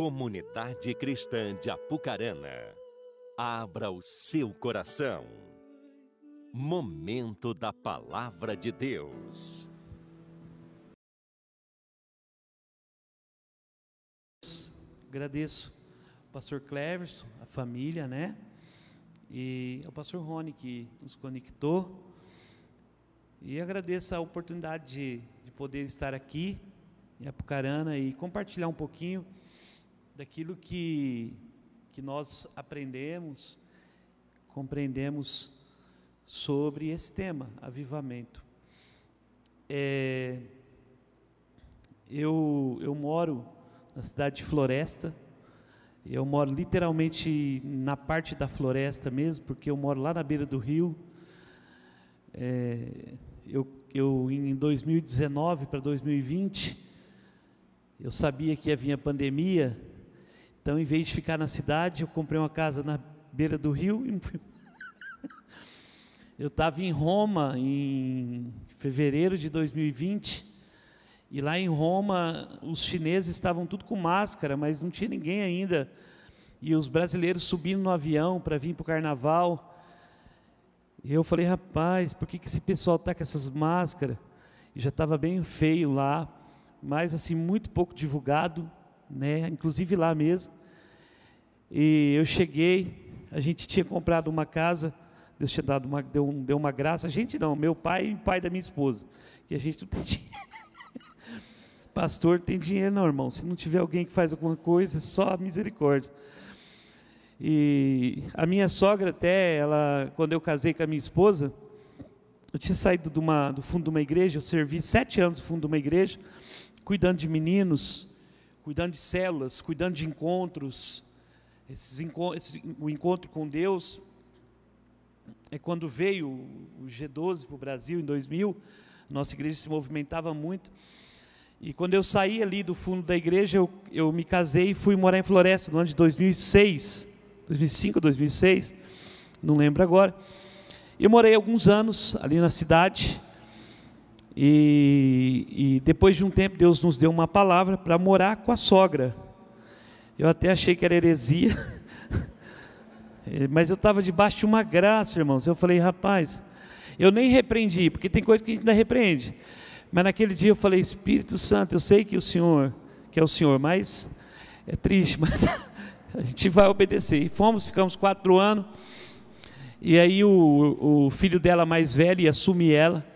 Comunidade Cristã de Apucarana, abra o seu coração. Momento da Palavra de Deus. Agradeço ao pastor Cleverson, a família, né? E ao pastor Rony que nos conectou. E agradeço a oportunidade de, de poder estar aqui em Apucarana e compartilhar um pouquinho daquilo que, que nós aprendemos, compreendemos sobre esse tema, avivamento. É, eu, eu moro na cidade de Floresta, eu moro literalmente na parte da floresta mesmo, porque eu moro lá na beira do rio. É, eu, eu, em 2019 para 2020, eu sabia que ia vir a pandemia, então, em vez de ficar na cidade, eu comprei uma casa na beira do rio e eu estava em Roma em fevereiro de 2020 e lá em Roma os chineses estavam tudo com máscara, mas não tinha ninguém ainda e os brasileiros subindo no avião para vir para o carnaval. E eu falei, rapaz, por que, que esse pessoal está com essas máscaras? E já estava bem feio lá, mas assim muito pouco divulgado né? Inclusive lá mesmo. E eu cheguei, a gente tinha comprado uma casa, Deus tinha dado uma, deu, deu uma graça. A gente não, meu pai e o pai da minha esposa. Que a gente não tem dinheiro. Pastor tem dinheiro não, irmão. Se não tiver alguém que faz alguma coisa, é só misericórdia. E a minha sogra até, ela, quando eu casei com a minha esposa, eu tinha saído uma, do fundo de uma igreja, eu servi sete anos no fundo de uma igreja, cuidando de meninos, cuidando de células, cuidando de encontros. Esses, esse, o encontro com Deus é quando veio o G12 para o Brasil em 2000, nossa igreja se movimentava muito. E quando eu saí ali do fundo da igreja, eu, eu me casei e fui morar em Floresta no ano de 2006, 2005, 2006, não lembro agora. Eu morei alguns anos ali na cidade, e, e, depois de um tempo, Deus nos deu uma palavra para morar com a sogra. Eu até achei que era heresia, mas eu estava debaixo de uma graça, irmãos. Eu falei, rapaz, eu nem repreendi, porque tem coisa que a gente ainda repreende. Mas naquele dia eu falei, Espírito Santo, eu sei que o Senhor, que é o Senhor, mas é triste, mas a gente vai obedecer. E fomos, ficamos quatro anos. E aí o, o filho dela mais velho ia assumir ela.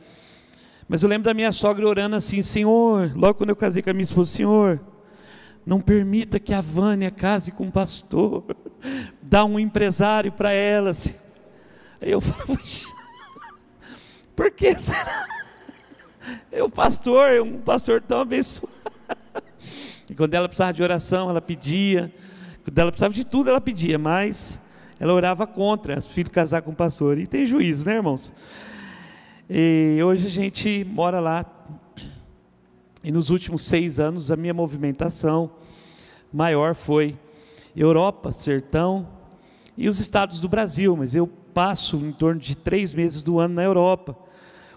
Mas eu lembro da minha sogra orando assim: Senhor, logo quando eu casei com a minha esposa, Senhor, não permita que a Vânia case com um pastor, dá um empresário para ela. Assim. Aí eu falo, por que será? Eu, pastor, um pastor tão abençoado. E quando ela precisava de oração, ela pedia. Quando ela precisava de tudo, ela pedia, mas ela orava contra os filhos casar com o pastor. E tem juízo, né, irmãos? E hoje a gente mora lá. E nos últimos seis anos a minha movimentação maior foi Europa, Sertão e os estados do Brasil. Mas eu passo em torno de três meses do ano na Europa.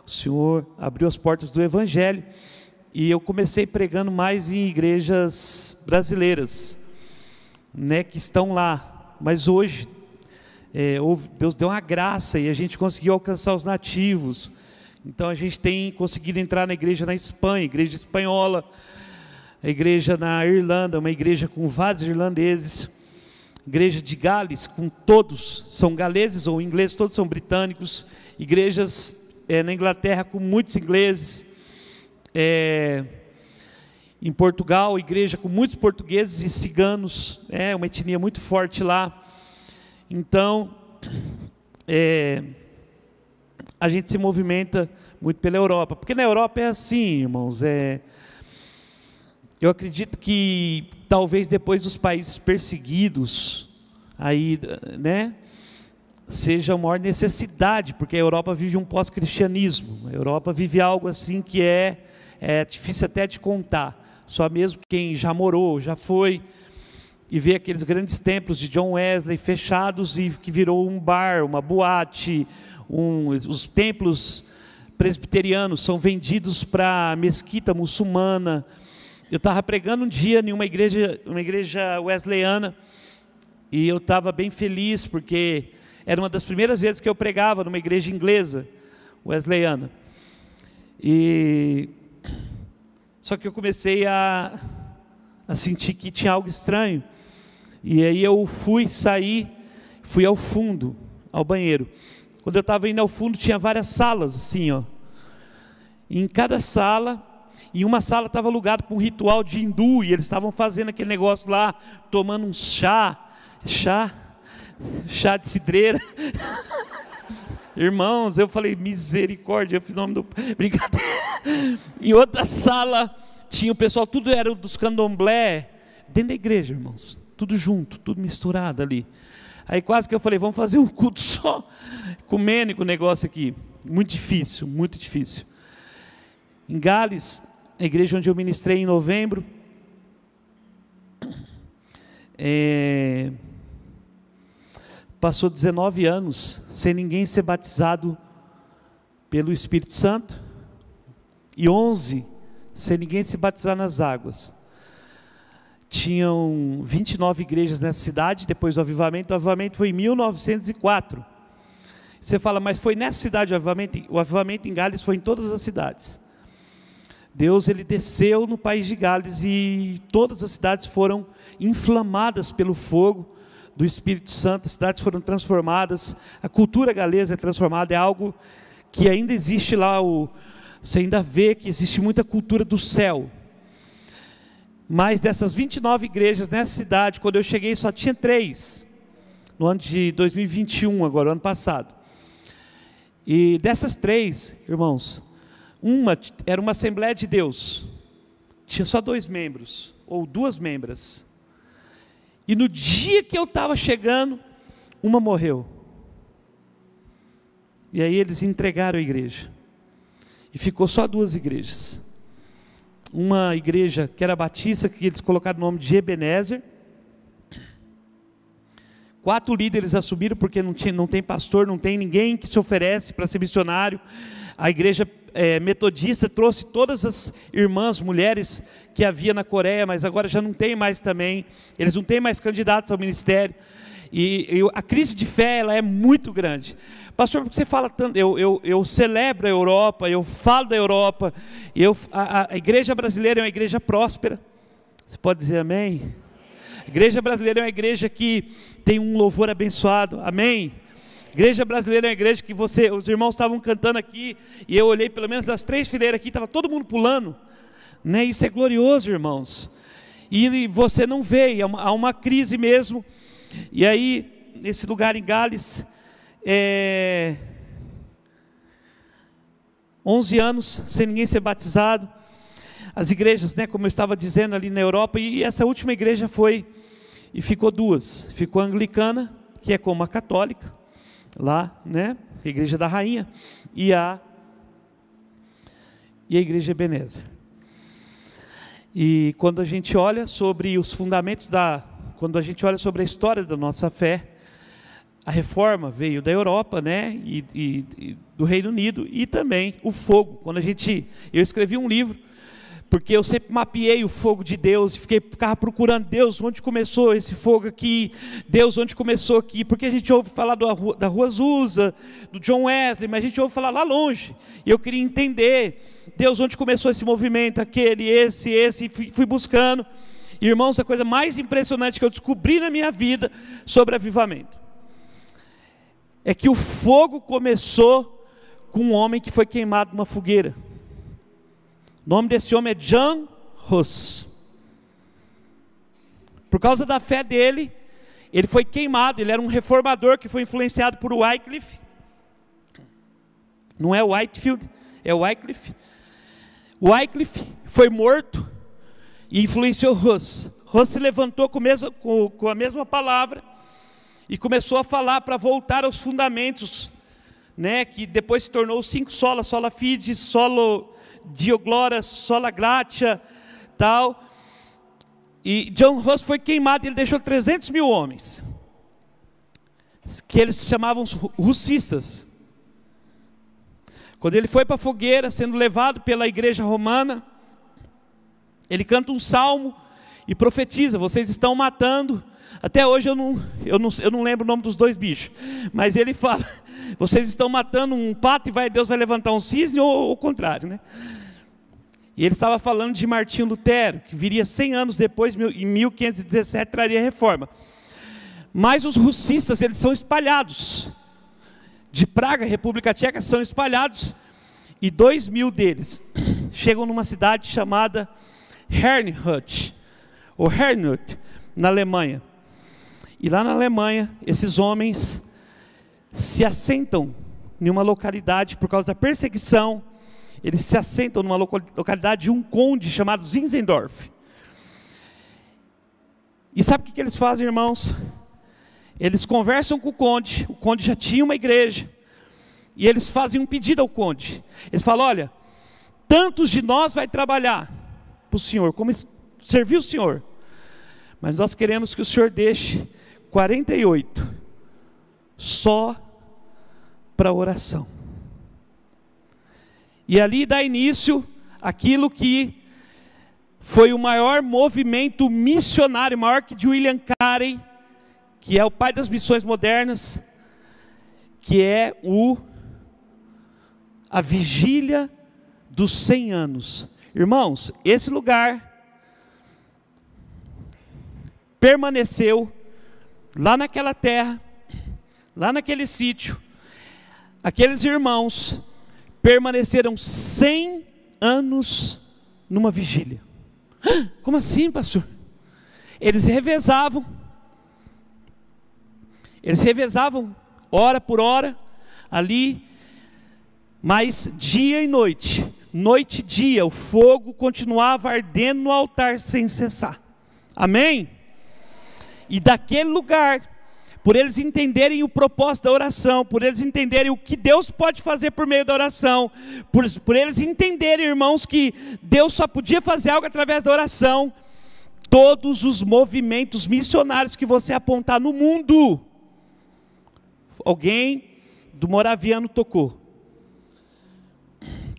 O Senhor abriu as portas do Evangelho e eu comecei pregando mais em igrejas brasileiras, né, que estão lá. Mas hoje é, Deus deu uma graça e a gente conseguiu alcançar os nativos. Então a gente tem conseguido entrar na igreja na Espanha, igreja espanhola, a igreja na Irlanda, uma igreja com vários irlandeses, igreja de Gales, com todos são galeses ou ingleses, todos são britânicos, igrejas é, na Inglaterra com muitos ingleses, é, em Portugal, igreja com muitos portugueses e ciganos, é uma etnia muito forte lá. Então, é, a gente se movimenta muito pela Europa. Porque na Europa é assim, irmãos. É, eu acredito que talvez depois dos países perseguidos, aí, né, seja a maior necessidade, porque a Europa vive um pós-cristianismo. A Europa vive algo assim que é, é difícil até de contar. Só mesmo quem já morou, já foi, e vê aqueles grandes templos de John Wesley fechados e que virou um bar, uma boate, um, os templos presbiterianos são vendidos para mesquita muçulmana, eu estava pregando um dia em uma igreja, uma igreja wesleyana, e eu estava bem feliz porque era uma das primeiras vezes que eu pregava numa igreja inglesa, wesleyana. E só que eu comecei a, a sentir que tinha algo estranho. E aí eu fui sair, fui ao fundo, ao banheiro. Quando eu estava indo ao fundo, tinha várias salas assim, ó. E em cada sala, em uma sala estava alugado para um ritual de hindu, e eles estavam fazendo aquele negócio lá, tomando um chá, chá, chá de cidreira. Irmãos, eu falei, misericórdia, eu fiz nome do. Brincadeira. Em outra sala, tinha o pessoal, tudo era dos candomblé, dentro da igreja, irmãos. Tudo junto, tudo misturado ali. Aí quase que eu falei, vamos fazer um culto só, ecumênico o negócio aqui. Muito difícil, muito difícil. Em Gales, a igreja onde eu ministrei em novembro, é, passou 19 anos sem ninguém ser batizado pelo Espírito Santo e 11 sem ninguém se batizar nas águas. Tinham 29 igrejas nessa cidade, depois do avivamento. O avivamento foi em 1904. Você fala, mas foi nessa cidade o avivamento? O avivamento em Gales foi em todas as cidades. Deus ele desceu no país de Gales e todas as cidades foram inflamadas pelo fogo do Espírito Santo, as cidades foram transformadas, a cultura galesa é transformada, é algo que ainda existe lá, o, você ainda vê que existe muita cultura do céu. Mas dessas 29 igrejas nessa cidade, quando eu cheguei, só tinha três. No ano de 2021, agora, ano passado. E dessas três, irmãos, uma era uma Assembleia de Deus. Tinha só dois membros, ou duas membras. E no dia que eu estava chegando, uma morreu. E aí eles entregaram a igreja. E ficou só duas igrejas uma igreja que era batista, que eles colocaram o nome de Ebenezer. Quatro líderes assumiram porque não, tinha, não tem pastor, não tem ninguém que se oferece para ser missionário. A igreja é, metodista trouxe todas as irmãs, mulheres que havia na Coreia, mas agora já não tem mais também. Eles não têm mais candidatos ao ministério. E, e a crise de fé ela é muito grande. Pastor, porque você fala tanto, eu, eu, eu celebro a Europa, eu falo da Europa, eu, a, a igreja brasileira é uma igreja próspera. Você pode dizer amém? A igreja brasileira é uma igreja que tem um louvor abençoado, amém? Igreja brasileira é uma igreja que você, os irmãos estavam cantando aqui, e eu olhei pelo menos as três fileiras aqui, estava todo mundo pulando, né? Isso é glorioso, irmãos. E você não vê, há uma, há uma crise mesmo. E aí, nesse lugar em Gales, é, 11 anos sem ninguém ser batizado. As igrejas, né, como eu estava dizendo ali na Europa, e essa última igreja foi, e ficou duas. Ficou a anglicana, que é como a católica, lá, né, a igreja da rainha, e a, e a igreja Ebenezer. E quando a gente olha sobre os fundamentos da, quando a gente olha sobre a história da nossa fé, a reforma veio da Europa, né, e, e, e, do Reino Unido, e também o fogo. Quando a gente, eu escrevi um livro, porque eu sempre mapeei o fogo de Deus e fiquei ficava procurando Deus, onde começou esse fogo aqui, Deus, onde começou aqui, porque a gente ouve falar do, da Rua Azusa, do John Wesley, mas a gente ouve falar lá longe, e eu queria entender, Deus, onde começou esse movimento, aquele, esse, esse, e fui, fui buscando. Irmãos, a coisa mais impressionante que eu descobri na minha vida sobre avivamento é que o fogo começou com um homem que foi queimado numa fogueira. O nome desse homem é John Huss. Por causa da fé dele, ele foi queimado. Ele era um reformador que foi influenciado por Wycliffe. Não é Whitefield, é Wycliffe. Wycliffe foi morto e influenciou Huss. Huss se levantou com, mesmo, com, com a mesma palavra e começou a falar para voltar aos fundamentos, né, que depois se tornou cinco sola, sola fide, solo dio glória, sola gratia, tal. E John Ross foi queimado, ele deixou 300 mil homens, que eles chamavam russistas. Quando ele foi para a fogueira, sendo levado pela igreja romana, Ele canta um salmo e profetiza: vocês estão matando. Até hoje eu não, eu, não, eu não lembro o nome dos dois bichos, mas ele fala: vocês estão matando um pato e vai, Deus vai levantar um cisne, ou o contrário, né? E ele estava falando de Martinho Lutero, que viria 100 anos depois, em 1517, traria reforma. Mas os russistas, eles são espalhados. De Praga, República Tcheca, são espalhados. E dois mil deles chegam numa cidade chamada Herrnhut, ou Herrnhut, na Alemanha. E lá na Alemanha, esses homens se assentam em uma localidade por causa da perseguição. Eles se assentam numa localidade de um conde chamado Zinzendorf. E sabe o que eles fazem, irmãos? Eles conversam com o conde, o conde já tinha uma igreja, e eles fazem um pedido ao conde. Eles falam: olha, tantos de nós vai trabalhar para o Senhor, como servir o Senhor, mas nós queremos que o Senhor deixe 48 só para oração. E ali dá início aquilo que foi o maior movimento missionário, maior que de William Carey, que é o pai das missões modernas, que é o a vigília dos 100 anos. Irmãos, esse lugar permaneceu lá naquela terra, lá naquele sítio. Aqueles irmãos permaneceram 100 anos numa vigília. Como assim, pastor? Eles revezavam eles revezavam hora por hora ali, mas dia e noite, noite e dia, o fogo continuava ardendo no altar sem cessar. Amém? E daquele lugar, por eles entenderem o propósito da oração, por eles entenderem o que Deus pode fazer por meio da oração, por, por eles entenderem, irmãos, que Deus só podia fazer algo através da oração, todos os movimentos missionários que você apontar no mundo, alguém do Moraviano tocou.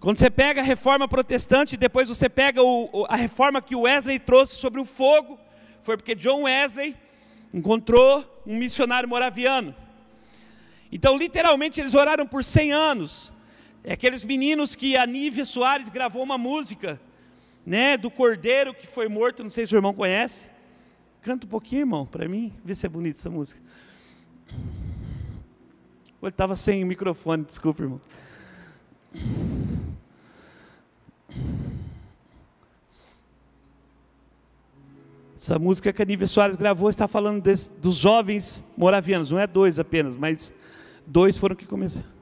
Quando você pega a reforma protestante, depois você pega o, a reforma que Wesley trouxe sobre o fogo, foi porque John Wesley encontrou um missionário moraviano. Então, literalmente, eles oraram por 100 anos. É aqueles meninos que a Nívia Soares gravou uma música, né, do cordeiro que foi morto, não sei se o irmão conhece. Canta um pouquinho, irmão, para mim, ver se é bonita essa música. Ele estava sem microfone, desculpa, irmão. Essa música que a Nívia Soares gravou está falando desse, dos jovens moravianos, não é dois apenas, mas dois foram que começaram.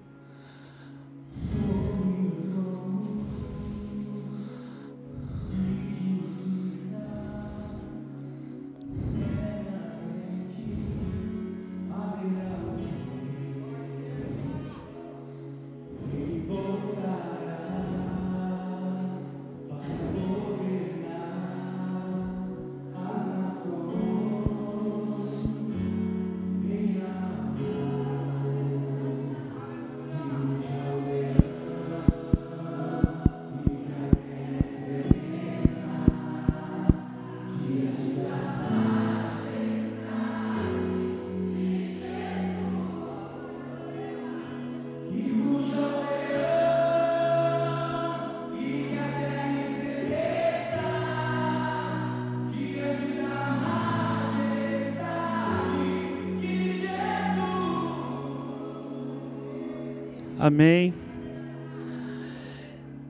Amém.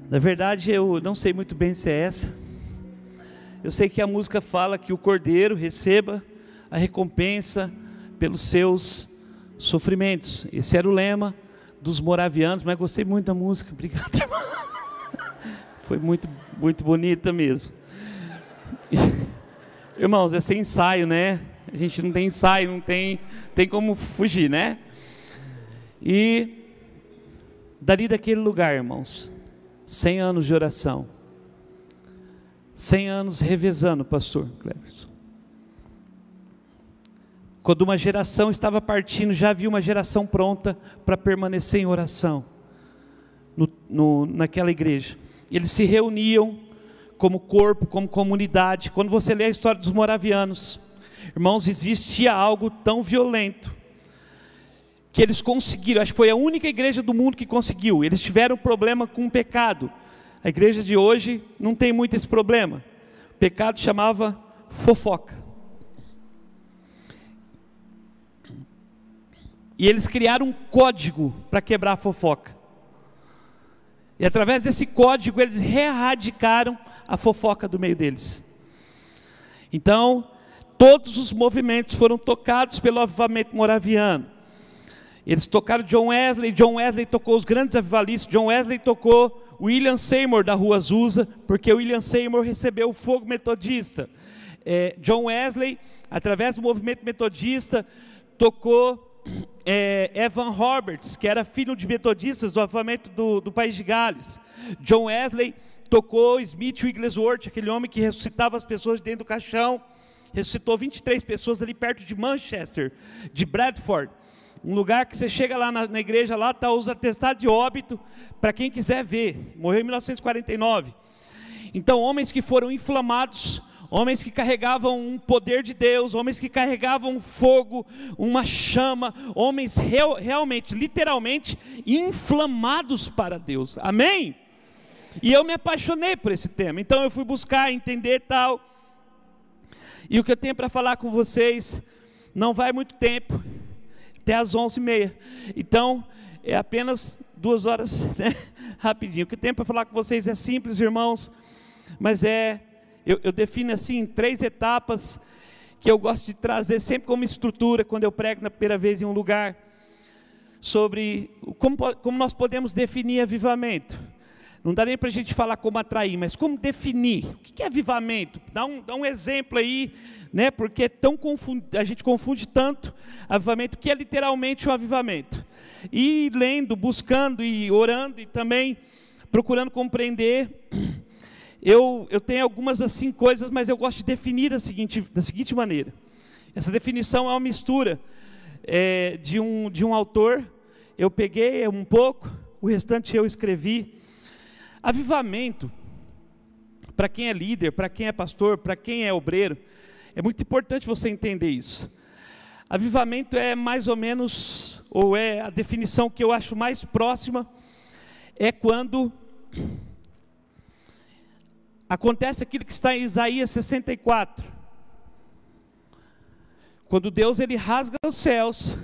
Na verdade, eu não sei muito bem se é essa. Eu sei que a música fala que o cordeiro receba a recompensa pelos seus sofrimentos. Esse era o lema dos moravianos, mas gostei muito da música. Obrigado, irmão. Foi muito, muito bonita mesmo. Irmãos, é sem ensaio, né? A gente não tem ensaio, não tem, tem como fugir, né? E Dali daquele lugar, irmãos, 100 anos de oração, 100 anos revezando, pastor Cleverson. Quando uma geração estava partindo, já havia uma geração pronta para permanecer em oração no, no, naquela igreja. Eles se reuniam como corpo, como comunidade. Quando você lê a história dos moravianos, irmãos, existia algo tão violento que eles conseguiram, acho que foi a única igreja do mundo que conseguiu. Eles tiveram problema com o pecado. A igreja de hoje não tem muito esse problema. O pecado chamava fofoca. E eles criaram um código para quebrar a fofoca. E através desse código eles reerradicaram a fofoca do meio deles. Então, todos os movimentos foram tocados pelo avivamento moraviano. Eles tocaram John Wesley, John Wesley tocou os grandes avivalistas, John Wesley tocou William Seymour da rua Azusa, porque William Seymour recebeu o fogo metodista. É, John Wesley, através do movimento metodista, tocou é, Evan Roberts, que era filho de metodistas do avivamento do, do país de Gales. John Wesley tocou Smith Wigglesworth, aquele homem que ressuscitava as pessoas dentro do caixão, ressuscitou 23 pessoas ali perto de Manchester, de Bradford um lugar que você chega lá na, na igreja, lá está os atestados de óbito, para quem quiser ver. Morreu em 1949. Então, homens que foram inflamados, homens que carregavam um poder de Deus, homens que carregavam um fogo, uma chama, homens real, realmente, literalmente, inflamados para Deus. Amém? E eu me apaixonei por esse tema. Então eu fui buscar entender tal. E o que eu tenho para falar com vocês não vai muito tempo até às 11h30. Então, é apenas duas horas, né? rapidinho. O que tem para falar com vocês é simples, irmãos, mas é, eu, eu defino assim, três etapas que eu gosto de trazer sempre como estrutura quando eu prego na primeira vez em um lugar, sobre como, como nós podemos definir avivamento. Não dá nem para a gente falar como atrair, mas como definir. O que é avivamento? Dá um, dá um exemplo aí, né? Porque é tão a gente confunde tanto avivamento, que é literalmente um avivamento. E lendo, buscando e orando e também procurando compreender, eu, eu tenho algumas assim coisas, mas eu gosto de definir da seguinte, da seguinte maneira. Essa definição é uma mistura é, de, um, de um autor, eu peguei um pouco, o restante eu escrevi, Avivamento, para quem é líder, para quem é pastor, para quem é obreiro, é muito importante você entender isso. Avivamento é mais ou menos, ou é a definição que eu acho mais próxima, é quando acontece aquilo que está em Isaías 64. Quando Deus ele rasga os céus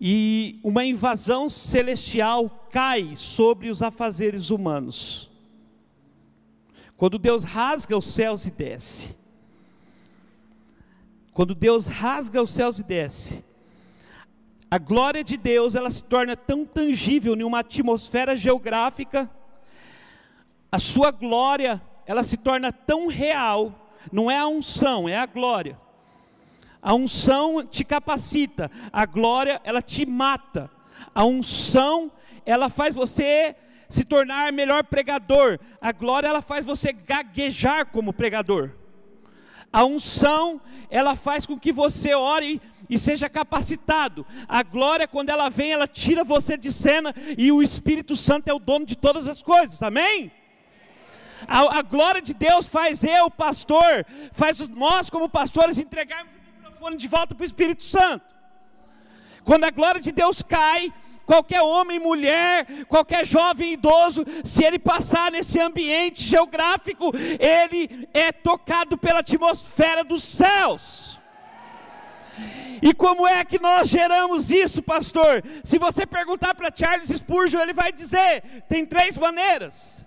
e uma invasão celestial cai sobre os afazeres humanos. Quando Deus rasga os céus e desce. Quando Deus rasga os céus e desce. A glória de Deus, ela se torna tão tangível em uma atmosfera geográfica. A sua glória, ela se torna tão real, não é a unção, é a glória a unção te capacita, a glória ela te mata. A unção ela faz você se tornar melhor pregador. A glória ela faz você gaguejar como pregador. A unção ela faz com que você ore e seja capacitado. A glória quando ela vem, ela tira você de cena e o Espírito Santo é o dono de todas as coisas. Amém? A, a glória de Deus faz eu, pastor, faz nós como pastores entregarmos microfone de volta para o Espírito Santo. Quando a glória de Deus cai, qualquer homem, mulher, qualquer jovem, idoso, se ele passar nesse ambiente geográfico, ele é tocado pela atmosfera dos céus. E como é que nós geramos isso, pastor? Se você perguntar para Charles Spurgeon, ele vai dizer: tem três maneiras.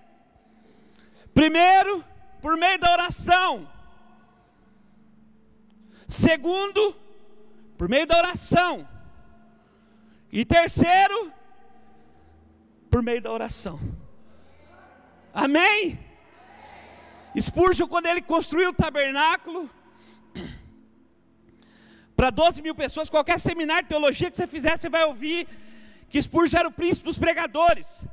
Primeiro, por meio da oração. Segundo, por meio da oração. E terceiro, por meio da oração. Amém? Spurgeon, quando ele construiu o tabernáculo, para 12 mil pessoas, qualquer seminário de teologia que você fizer, você vai ouvir que Spurgeon era o príncipe dos pregadores.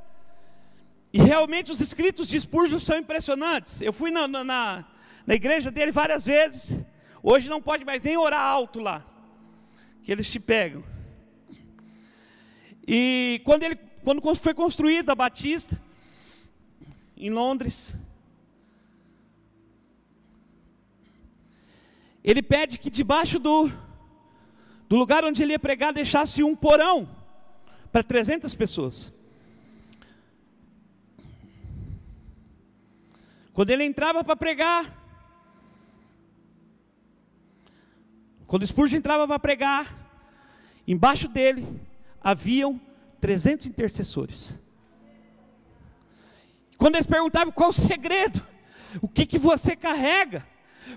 E realmente os escritos de Spurgeon são impressionantes. Eu fui na, na, na igreja dele várias vezes. Hoje não pode mais nem orar alto lá, que eles te pegam. E quando, ele, quando foi construída a Batista, em Londres, ele pede que debaixo do, do lugar onde ele ia pregar deixasse um porão para 300 pessoas. Quando ele entrava para pregar, quando Spurgeon entrava para pregar, embaixo dele haviam 300 intercessores. Quando eles perguntavam qual o segredo, o que, que você carrega,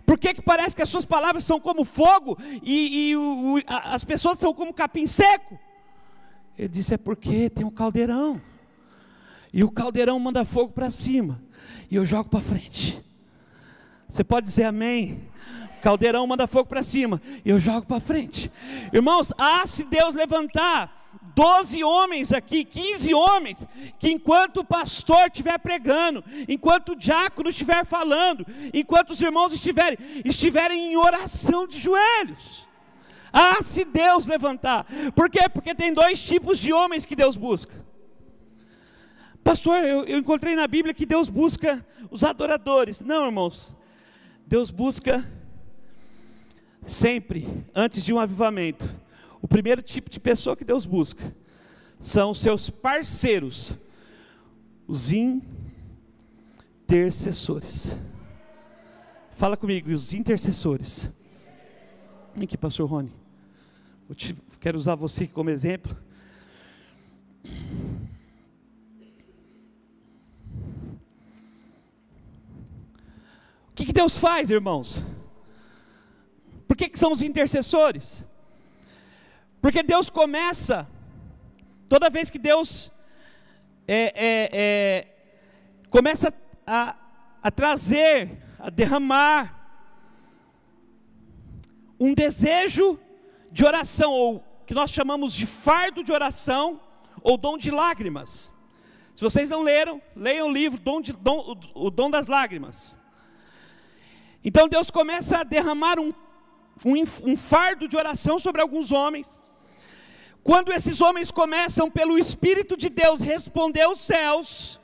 por que, que parece que as suas palavras são como fogo e, e o, o, as pessoas são como capim seco? Ele disse: é porque tem um caldeirão, e o caldeirão manda fogo para cima e eu jogo para frente. Você pode dizer amém? Caldeirão manda fogo para cima eu jogo para frente. Irmãos, ah, se Deus levantar 12 homens aqui, 15 homens, que enquanto o pastor estiver pregando, enquanto o diácono estiver falando, enquanto os irmãos estiverem, estiverem em oração de joelhos. Ah, se Deus levantar. Por quê? Porque tem dois tipos de homens que Deus busca. Pastor, eu, eu encontrei na Bíblia que Deus busca os adoradores. Não, irmãos. Deus busca sempre, antes de um avivamento, o primeiro tipo de pessoa que Deus busca são os seus parceiros, os intercessores. Fala comigo, os intercessores. Vem aqui, pastor Rony. Eu te, quero usar você como exemplo. que, que Deus faz, irmãos? Por que, que são os intercessores? Porque Deus começa, toda vez que Deus é, é, é, começa a, a trazer, a derramar um desejo de oração, ou que nós chamamos de fardo de oração, ou dom de lágrimas. Se vocês não leram, leiam o livro Dom de, dom, O Dom das Lágrimas. Então Deus começa a derramar um, um, um fardo de oração sobre alguns homens. Quando esses homens começam, pelo Espírito de Deus, responder aos céus,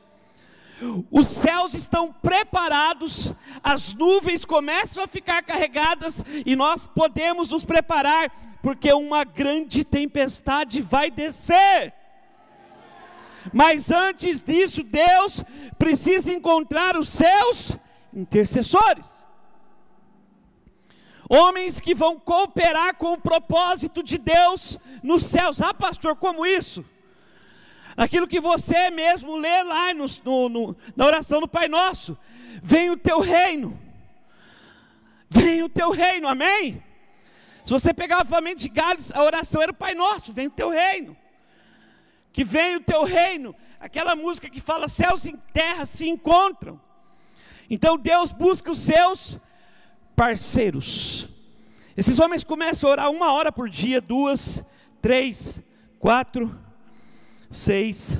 os céus estão preparados, as nuvens começam a ficar carregadas e nós podemos nos preparar, porque uma grande tempestade vai descer. Mas antes disso, Deus precisa encontrar os seus intercessores homens que vão cooperar com o propósito de Deus nos céus. Ah, pastor, como isso? Aquilo que você mesmo lê lá no, no, no, na oração do Pai Nosso: vem o teu reino, vem o teu reino, amém? Se você pegar o alfamento de Gales, a oração era o Pai Nosso: vem o teu reino, que vem o teu reino, aquela música que fala: céus e terra se encontram. Então Deus busca os seus parceiros. Esses homens começam a orar uma hora por dia, duas, três, quatro, seis,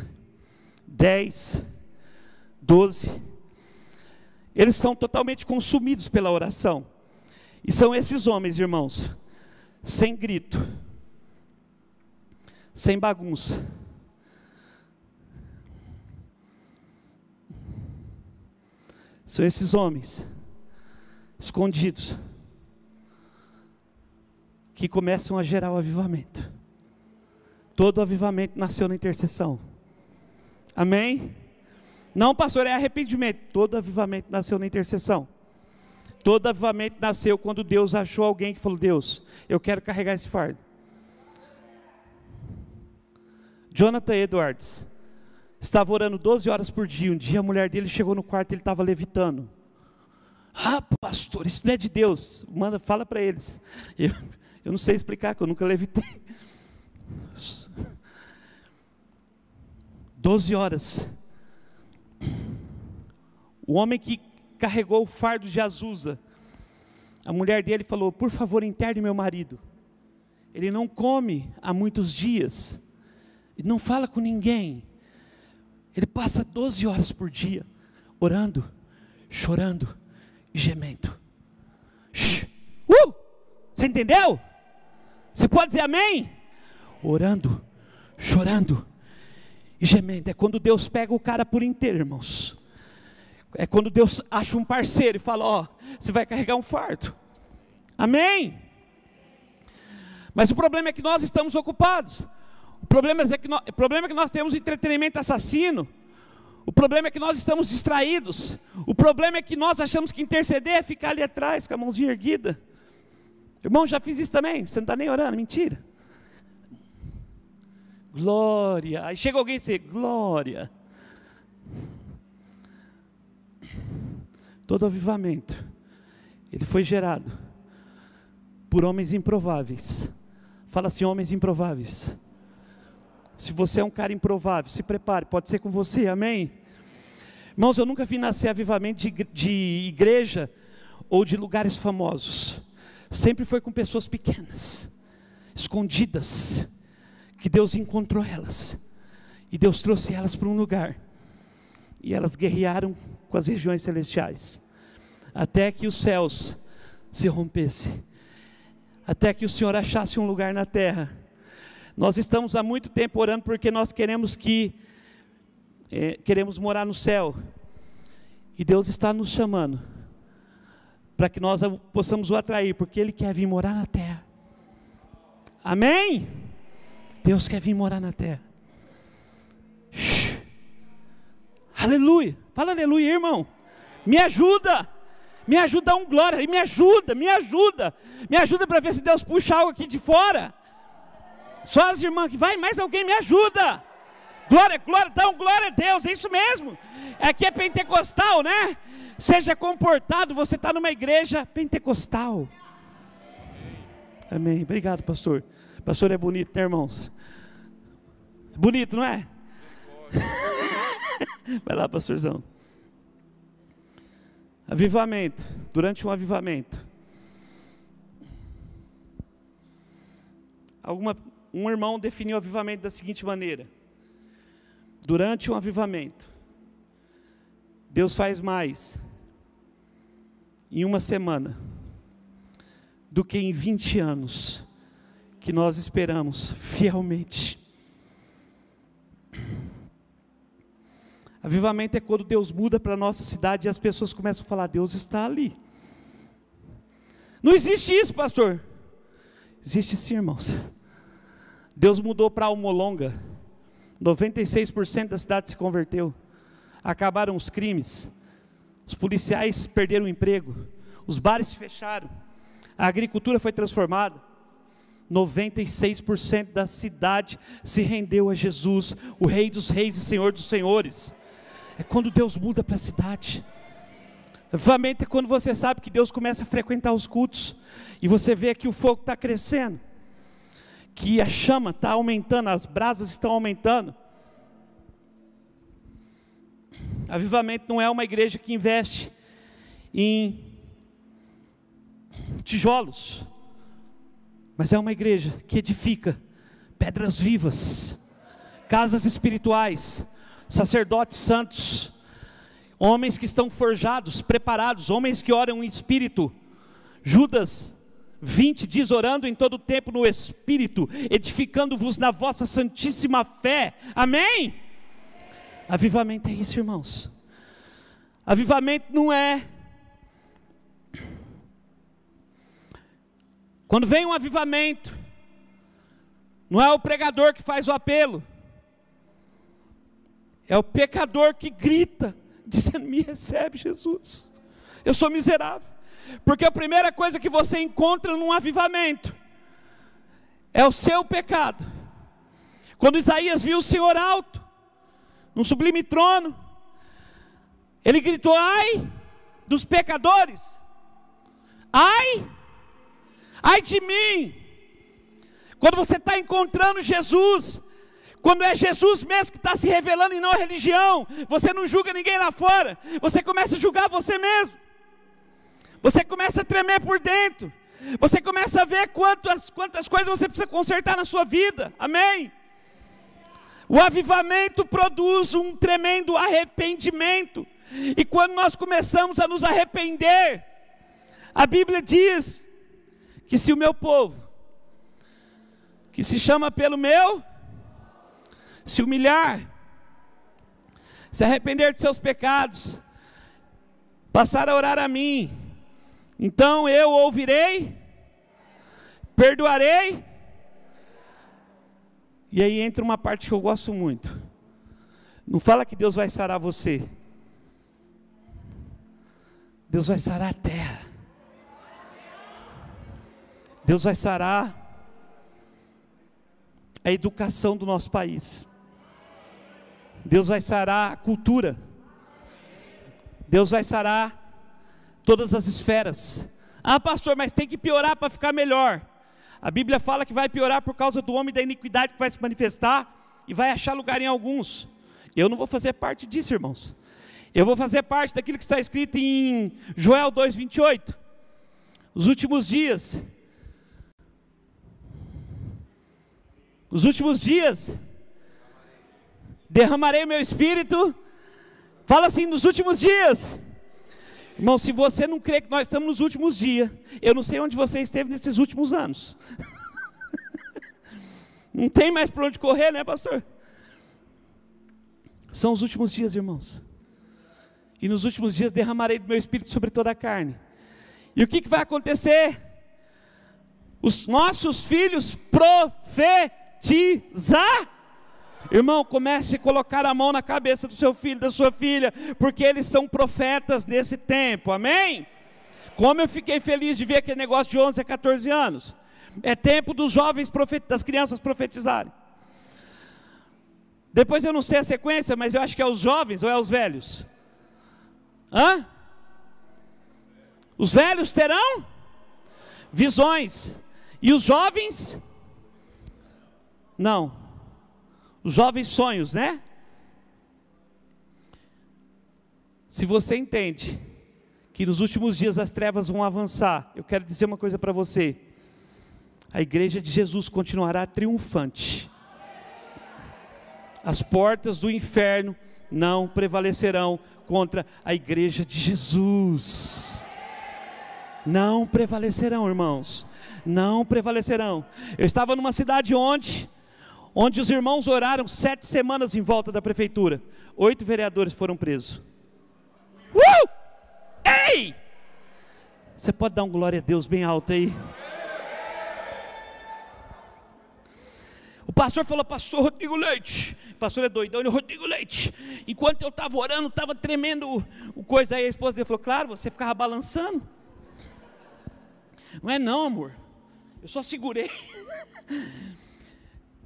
dez, doze. Eles estão totalmente consumidos pela oração. E são esses homens, irmãos, sem grito, sem bagunça. São esses homens escondidos, que começam a gerar o avivamento. Todo avivamento nasceu na intercessão. Amém? Não, pastor, é arrependimento. Todo avivamento nasceu na intercessão. Todo avivamento nasceu quando Deus achou alguém que falou: Deus, eu quero carregar esse fardo. Jonathan Edwards estava orando 12 horas por dia. Um dia a mulher dele chegou no quarto e ele estava levitando. Ah, pastor, isso não é de Deus. Manda, fala para eles. Eu, eu não sei explicar, que eu nunca levitei. Doze horas. O homem que carregou o fardo de Azusa, a mulher dele falou: Por favor, interne meu marido. Ele não come há muitos dias, ele não fala com ninguém. Ele passa 12 horas por dia orando, chorando gemendo. Uh! Você entendeu? Você pode dizer amém? Orando, chorando e gemendo. É quando Deus pega o cara por inteiro, irmãos. É quando Deus acha um parceiro e fala: Ó, você vai carregar um fardo. Amém? Mas o problema é que nós estamos ocupados. O problema é que nós, o problema é que nós temos entretenimento assassino. O problema é que nós estamos distraídos. O problema é que nós achamos que interceder é ficar ali atrás com a mãozinha erguida. Irmão, já fiz isso também. Você não está nem orando, mentira. Glória. Aí chega alguém e diz: Glória. Todo avivamento, ele foi gerado por homens improváveis. Fala assim: homens improváveis. Se você é um cara improvável, se prepare, pode ser com você, amém? Irmãos, eu nunca vi nascer avivamento de, igreja ou de lugares famosos. Sempre foi com pessoas pequenas, escondidas, que Deus encontrou elas. E Deus trouxe elas para um lugar. E elas guerrearam com as regiões celestiais. Até que os céus se rompessem. Até que o Senhor achasse um lugar na terra nós estamos há muito tempo orando porque nós queremos que é, queremos morar no céu. E Deus está nos chamando para que nós possamos o atrair, porque Ele quer vir morar na terra. Amém? Deus quer vir morar na terra. Shhh. Aleluia. Fala aleluia, irmão. Me ajuda. Me ajuda a um glória. Me ajuda, me ajuda. Me ajuda para ver se Deus puxa algo aqui de fora. Só as irmãs que vai, mais alguém me ajuda. Glória, glória, então glória a Deus, é isso mesmo. Aqui é pentecostal, né? Seja comportado, você está numa igreja pentecostal. Amém. Obrigado, pastor. Pastor é bonito, né, irmãos? Bonito, não é? Vai lá, pastorzão. Avivamento. Durante um avivamento. Alguma um irmão definiu o avivamento da seguinte maneira: durante um avivamento, Deus faz mais em uma semana do que em 20 anos que nós esperamos fielmente. Avivamento é quando Deus muda para a nossa cidade e as pessoas começam a falar: Deus está ali. Não existe isso, pastor. Existe sim, irmãos. Deus mudou para Almolonga. 96% da cidade se converteu. Acabaram os crimes. Os policiais perderam o emprego. Os bares se fecharam. A agricultura foi transformada. 96% da cidade se rendeu a Jesus, o Rei dos Reis e Senhor dos Senhores. É quando Deus muda para a cidade. Avivamento é quando você sabe que Deus começa a frequentar os cultos e você vê que o fogo está crescendo que a chama está aumentando, as brasas estão aumentando. Avivamento não é uma igreja que investe em tijolos, mas é uma igreja que edifica pedras vivas, casas espirituais, sacerdotes santos, homens que estão forjados, preparados, homens que oram em espírito. Judas 20 diz: orando em todo tempo no Espírito, edificando-vos na vossa santíssima fé. Amém? Avivamento é isso, irmãos. Avivamento não é. Quando vem um avivamento, não é o pregador que faz o apelo, é o pecador que grita, dizendo: Me recebe, Jesus, eu sou miserável. Porque a primeira coisa que você encontra num avivamento é o seu pecado. Quando Isaías viu o Senhor alto, num sublime trono, ele gritou: Ai dos pecadores, ai, ai de mim. Quando você está encontrando Jesus, quando é Jesus mesmo que está se revelando e não a religião, você não julga ninguém lá fora, você começa a julgar você mesmo. Você começa a tremer por dentro. Você começa a ver quantas, quantas coisas você precisa consertar na sua vida. Amém? O avivamento produz um tremendo arrependimento. E quando nós começamos a nos arrepender, a Bíblia diz que se o meu povo, que se chama pelo meu, se humilhar, se arrepender de seus pecados, passar a orar a mim, então eu ouvirei perdoarei. E aí entra uma parte que eu gosto muito. Não fala que Deus vai sarar você. Deus vai sarar a terra. Deus vai sarar a educação do nosso país. Deus vai sarar a cultura. Deus vai sarar todas as esferas. Ah, pastor, mas tem que piorar para ficar melhor. A Bíblia fala que vai piorar por causa do homem da iniquidade que vai se manifestar e vai achar lugar em alguns. Eu não vou fazer parte disso, irmãos. Eu vou fazer parte daquilo que está escrito em Joel 2:28. Os últimos dias. Os últimos dias derramarei meu espírito. Fala assim, nos últimos dias. Irmão, se você não crê que nós estamos nos últimos dias, eu não sei onde você esteve nesses últimos anos. não tem mais para onde correr, né, pastor? São os últimos dias, irmãos. E nos últimos dias derramarei do meu espírito sobre toda a carne. E o que, que vai acontecer? Os nossos filhos profetizar Irmão, comece a colocar a mão na cabeça do seu filho, da sua filha, porque eles são profetas nesse tempo, amém? Como eu fiquei feliz de ver aquele negócio de 11 a 14 anos. É tempo dos jovens, das crianças profetizarem. Depois eu não sei a sequência, mas eu acho que é os jovens ou é os velhos? Hã? Os velhos terão visões. E os jovens? Não jovens sonhos, né? Se você entende que nos últimos dias as trevas vão avançar, eu quero dizer uma coisa para você. A igreja de Jesus continuará triunfante. As portas do inferno não prevalecerão contra a igreja de Jesus. Não prevalecerão, irmãos. Não prevalecerão. Eu estava numa cidade onde onde os irmãos oraram sete semanas em volta da prefeitura. Oito vereadores foram presos. Uh! Ei! Você pode dar um glória a Deus bem alto aí? O pastor falou, pastor Rodrigo Leite. O pastor é doidão, ele Rodrigo Leite. Enquanto eu estava orando, estava tremendo o coisa aí. A esposa dele falou, claro, você ficava balançando. Não é não, amor. Eu só segurei.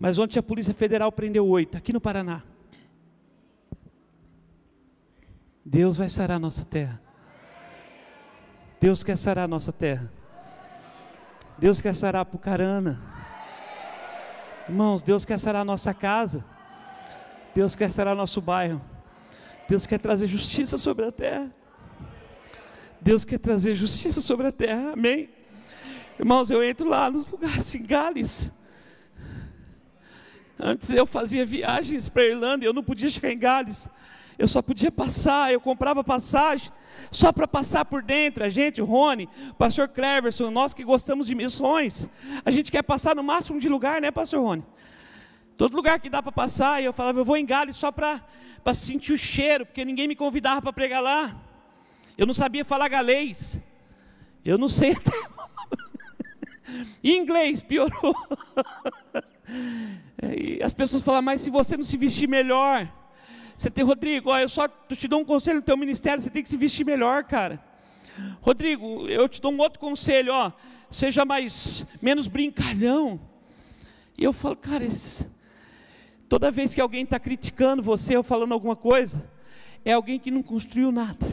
Mas ontem a Polícia Federal prendeu oito, aqui no Paraná. Deus vai sarar a nossa terra. Deus quer sarar a nossa terra. Deus quer sarar a Pucarana. Irmãos, Deus quer sarar a nossa casa. Deus quer sarar nosso bairro. Deus quer trazer justiça sobre a terra. Deus quer trazer justiça sobre a terra. Amém. Irmãos, eu entro lá nos lugares em Gales. Antes eu fazia viagens para a Irlanda e eu não podia chegar em Gales. Eu só podia passar, eu comprava passagem só para passar por dentro. A gente, o Rony, o pastor Cleverson, nós que gostamos de missões, a gente quer passar no máximo de lugar, né, pastor Rony? Todo lugar que dá para passar, eu falava, eu vou em Gales só para sentir o cheiro, porque ninguém me convidava para pregar lá. Eu não sabia falar galês. Eu não sei até. inglês piorou. É, e as pessoas falam, mas se você não se vestir melhor, você tem, Rodrigo, ó, eu só te dou um conselho no teu ministério, você tem que se vestir melhor, cara. Rodrigo, eu te dou um outro conselho, ó, seja mais, menos brincalhão. E eu falo, cara, esses, toda vez que alguém está criticando você ou falando alguma coisa, é alguém que não construiu nada.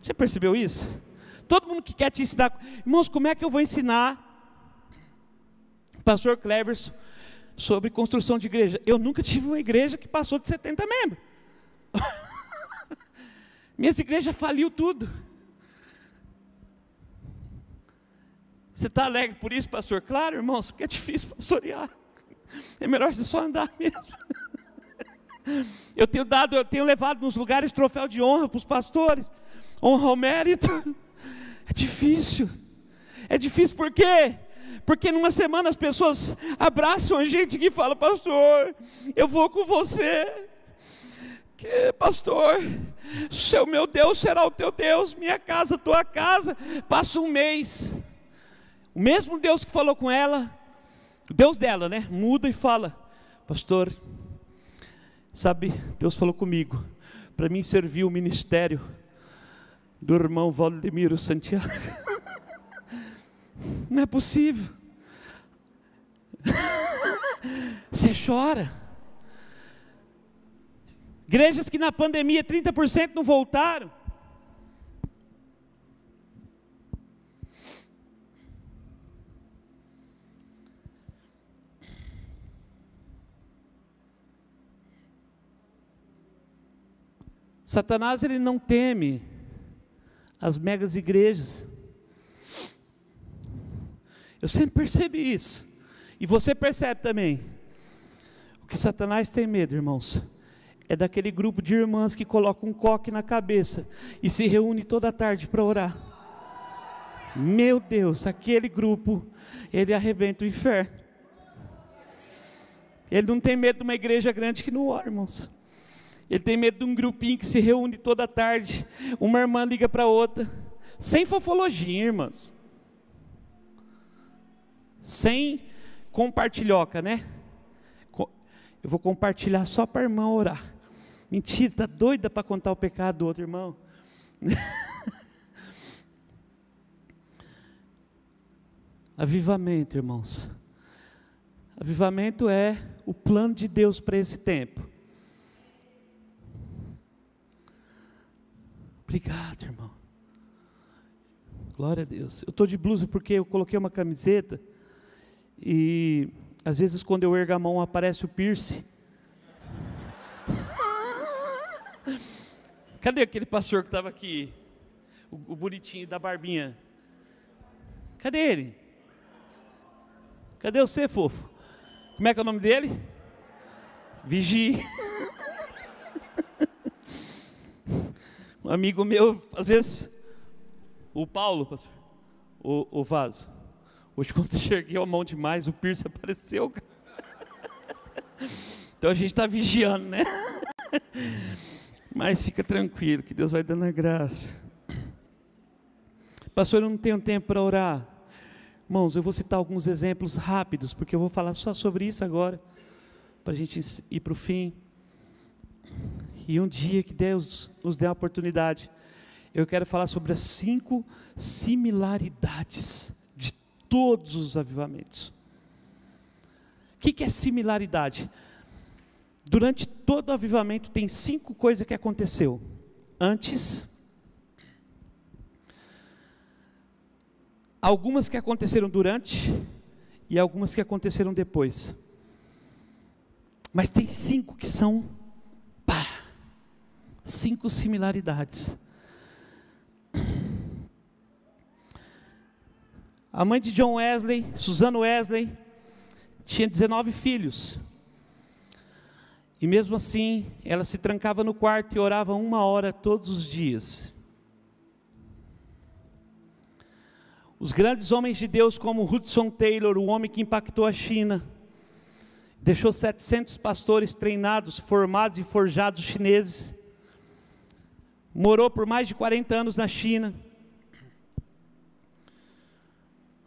Você percebeu isso? Todo mundo que quer te ensinar, irmãos, como é que eu vou ensinar pastor Cleverson sobre construção de igreja. Eu nunca tive uma igreja que passou de 70 membros. Minhas igrejas faliu tudo. Você está alegre por isso, pastor? Claro, irmãos, porque é difícil pastorear. É melhor você só andar mesmo. Eu tenho dado, eu tenho levado nos lugares troféu de honra para os pastores, honra ao mérito. É difícil. É difícil por quê? Porque numa semana as pessoas abraçam a gente que fala, pastor, eu vou com você. Que, pastor, seu meu Deus será o teu Deus, minha casa, tua casa. Passa um mês. O mesmo Deus que falou com ela, o Deus dela, né? Muda e fala: Pastor, sabe, Deus falou comigo, para mim servir o ministério do irmão Valdemiro Santiago. Não é possível. Você chora. Igrejas que na pandemia 30% não voltaram. Satanás ele não teme as megas igrejas. Eu sempre percebi isso. E você percebe também. O que Satanás tem medo, irmãos, é daquele grupo de irmãs que coloca um coque na cabeça e se reúne toda tarde para orar. Meu Deus, aquele grupo, ele arrebenta o inferno. Ele não tem medo de uma igreja grande que não ora, irmãos. Ele tem medo de um grupinho que se reúne toda tarde. Uma irmã liga para outra, sem fofologia, irmãs. Sem compartilhoca, né? Eu vou compartilhar só para a irmã orar. Mentira, tá doida para contar o pecado do outro irmão. Avivamento, irmãos. Avivamento é o plano de Deus para esse tempo. Obrigado, irmão. Glória a Deus. Eu estou de blusa porque eu coloquei uma camiseta e às vezes quando eu ergo a mão aparece o piercing. Cadê aquele pastor que estava aqui? O, o bonitinho da barbinha. Cadê ele? Cadê você, fofo? Como é que é o nome dele? Vigi. Um amigo meu, às vezes, o Paulo, o, o vaso. Hoje, quando enxerguei a mão demais, o piercing apareceu. Então a gente está vigiando, né? Mas fica tranquilo, que Deus vai dando a graça. Pastor, eu não tenho tempo para orar. Irmãos, eu vou citar alguns exemplos rápidos, porque eu vou falar só sobre isso agora, para a gente ir para o fim. E um dia que Deus nos dê a oportunidade, eu quero falar sobre as cinco similaridades de todos os avivamentos. O que, que é similaridade? Durante todo o avivamento tem cinco coisas que aconteceu. Antes, algumas que aconteceram durante e algumas que aconteceram depois. Mas tem cinco que são cinco similaridades. A mãe de John Wesley, Susana Wesley, tinha 19 filhos. E mesmo assim, ela se trancava no quarto e orava uma hora todos os dias. Os grandes homens de Deus, como Hudson Taylor, o homem que impactou a China, deixou 700 pastores treinados, formados e forjados chineses, morou por mais de 40 anos na China.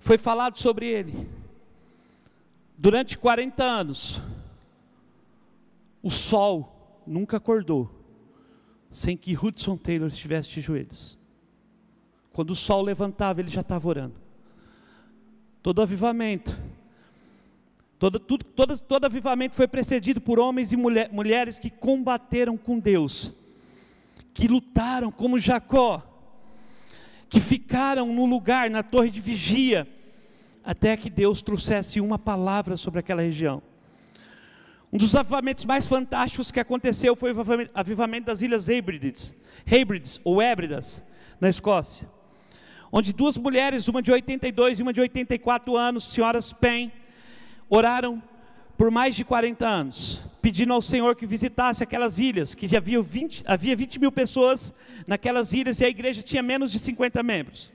Foi falado sobre ele. Durante 40 anos, o sol nunca acordou sem que Hudson Taylor estivesse de joelhos. Quando o sol levantava, ele já estava orando. Todo avivamento, todo, tudo, todo, todo avivamento foi precedido por homens e mulher, mulheres que combateram com Deus que lutaram como Jacó, que ficaram no lugar, na torre de vigia, até que Deus trouxesse uma palavra sobre aquela região. Um dos avivamentos mais fantásticos que aconteceu foi o avivamento das Ilhas Hebrides, Hebrides ou Hébridas, na Escócia, onde duas mulheres, uma de 82 e uma de 84 anos, senhoras Pen, oraram por mais de 40 anos pedindo ao Senhor que visitasse aquelas ilhas, que já havia 20, havia 20 mil pessoas naquelas ilhas e a igreja tinha menos de 50 membros.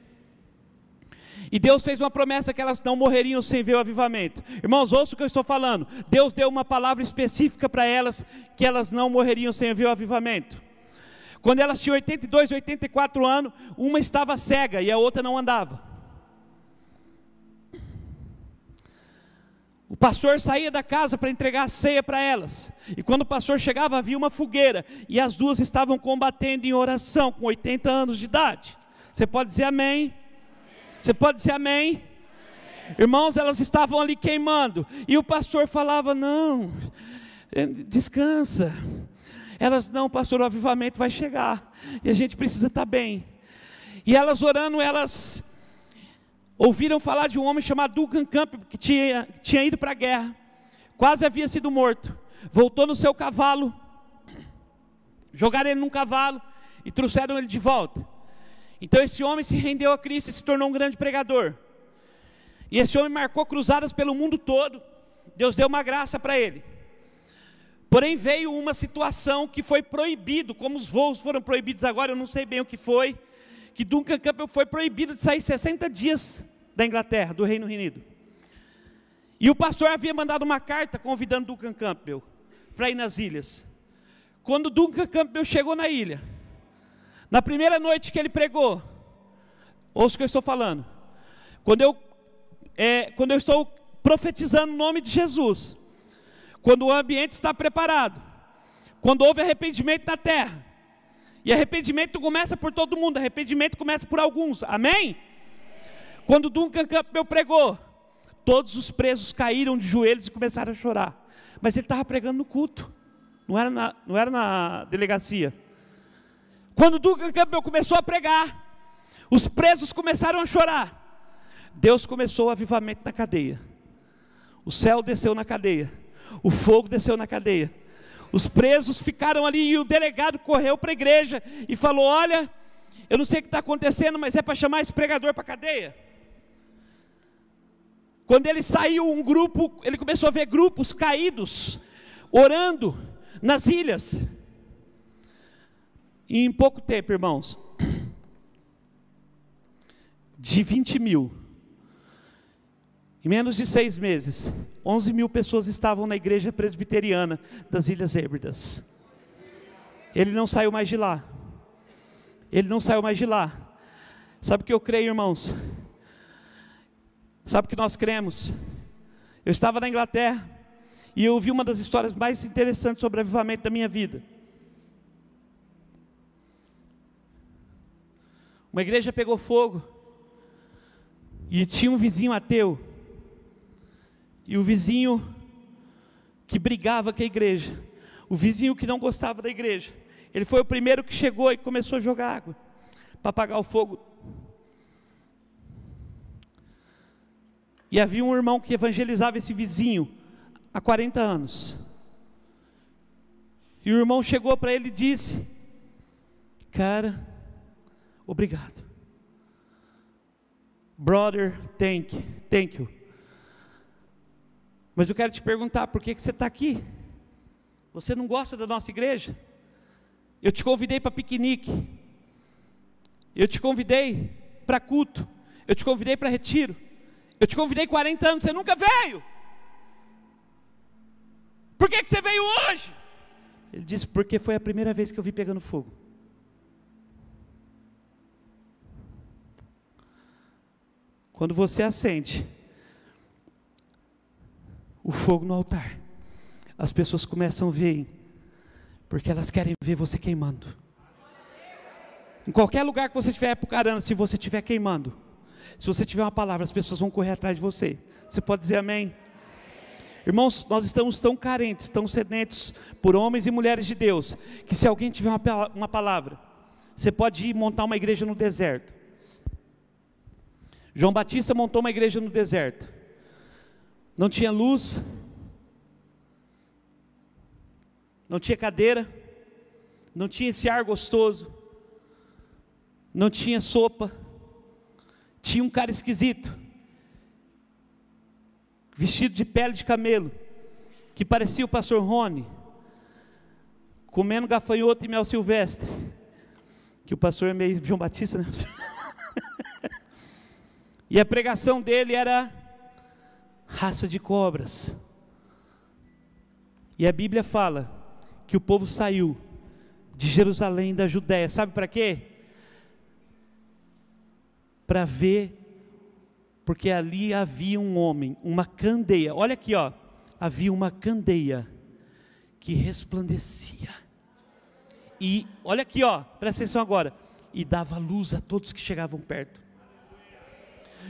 E Deus fez uma promessa que elas não morreriam sem ver o avivamento. Irmãos, ouça o que eu estou falando. Deus deu uma palavra específica para elas que elas não morreriam sem ver o avivamento. Quando elas tinham 82, 84 anos, uma estava cega e a outra não andava. O pastor saía da casa para entregar a ceia para elas. E quando o pastor chegava, havia uma fogueira. E as duas estavam combatendo em oração, com 80 anos de idade. Você pode dizer amém? Você pode dizer amém? Irmãos, elas estavam ali queimando. E o pastor falava: Não, eh, descansa. Elas, não, pastor, o avivamento vai chegar. E a gente precisa estar bem. E elas orando, elas ouviram falar de um homem chamado Duncan Campbell, que tinha, tinha ido para a guerra, quase havia sido morto, voltou no seu cavalo, jogaram ele num cavalo e trouxeram ele de volta. Então esse homem se rendeu a Cristo e se tornou um grande pregador. E esse homem marcou cruzadas pelo mundo todo. Deus deu uma graça para ele. Porém veio uma situação que foi proibido, como os voos foram proibidos agora, eu não sei bem o que foi que Duncan Campbell foi proibido de sair 60 dias da Inglaterra, do Reino Unido. E o pastor havia mandado uma carta convidando Duncan Campbell para ir nas ilhas. Quando Duncan Campbell chegou na ilha, na primeira noite que ele pregou, ouça o que eu estou falando. Quando eu, é, quando eu estou profetizando o nome de Jesus, quando o ambiente está preparado, quando houve arrependimento na terra, e arrependimento começa por todo mundo, arrependimento começa por alguns, amém? Quando Duncan Campbell pregou, todos os presos caíram de joelhos e começaram a chorar. Mas ele estava pregando no culto, não era na, não era na delegacia. Quando Duncan Campbell começou a pregar, os presos começaram a chorar. Deus começou o avivamento na cadeia. O céu desceu na cadeia. O fogo desceu na cadeia. Os presos ficaram ali e o delegado correu para a igreja e falou: Olha, eu não sei o que está acontecendo, mas é para chamar esse pregador para a cadeia. Quando ele saiu, um grupo, ele começou a ver grupos caídos, orando nas ilhas. E em pouco tempo, irmãos, de 20 mil, em menos de seis meses, 11 mil pessoas estavam na igreja presbiteriana das Ilhas Hébridas. Ele não saiu mais de lá. Ele não saiu mais de lá. Sabe o que eu creio, irmãos? Sabe o que nós cremos? Eu estava na Inglaterra e eu ouvi uma das histórias mais interessantes sobre avivamento da minha vida. Uma igreja pegou fogo e tinha um vizinho ateu e o vizinho que brigava com a igreja, o vizinho que não gostava da igreja, ele foi o primeiro que chegou e começou a jogar água para apagar o fogo. E havia um irmão que evangelizava esse vizinho há 40 anos. E o irmão chegou para ele e disse: Cara, obrigado. Brother, thank you, thank you. Mas eu quero te perguntar, por que, que você está aqui? Você não gosta da nossa igreja? Eu te convidei para piquenique. Eu te convidei para culto. Eu te convidei para retiro. Eu te convidei 40 anos, você nunca veio. Por que, que você veio hoje? Ele disse, porque foi a primeira vez que eu vi pegando fogo. Quando você acende o fogo no altar. As pessoas começam a ver, porque elas querem ver você queimando. Em qualquer lugar que você estiver apucarando, se você estiver queimando, se você tiver uma palavra, as pessoas vão correr atrás de você. Você pode dizer amém? Irmãos, nós estamos tão carentes, tão sedentos por homens e mulheres de Deus, que se alguém tiver uma, uma palavra, você pode ir montar uma igreja no deserto. João Batista montou uma igreja no deserto não tinha luz, não tinha cadeira, não tinha esse ar gostoso, não tinha sopa, tinha um cara esquisito, vestido de pele de camelo, que parecia o pastor Rony, comendo gafanhoto e mel silvestre, que o pastor é meio João Batista, né? e a pregação dele era raça de cobras. E a Bíblia fala que o povo saiu de Jerusalém, da Judéia, sabe para quê? Para ver Porque ali havia um homem, uma candeia. Olha aqui, ó. Havia uma candeia que resplandecia. E olha aqui, ó, presta atenção agora. E dava luz a todos que chegavam perto.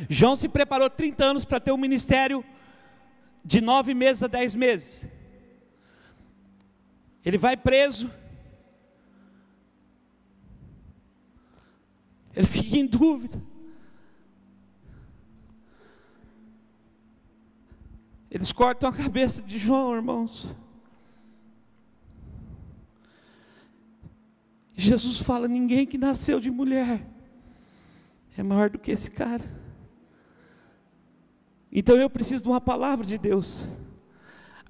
João se preparou 30 anos para ter um ministério de nove meses a dez meses. Ele vai preso. Ele fica em dúvida. Eles cortam a cabeça de João, irmãos. Jesus fala: ninguém que nasceu de mulher é maior do que esse cara. Então eu preciso de uma palavra de Deus.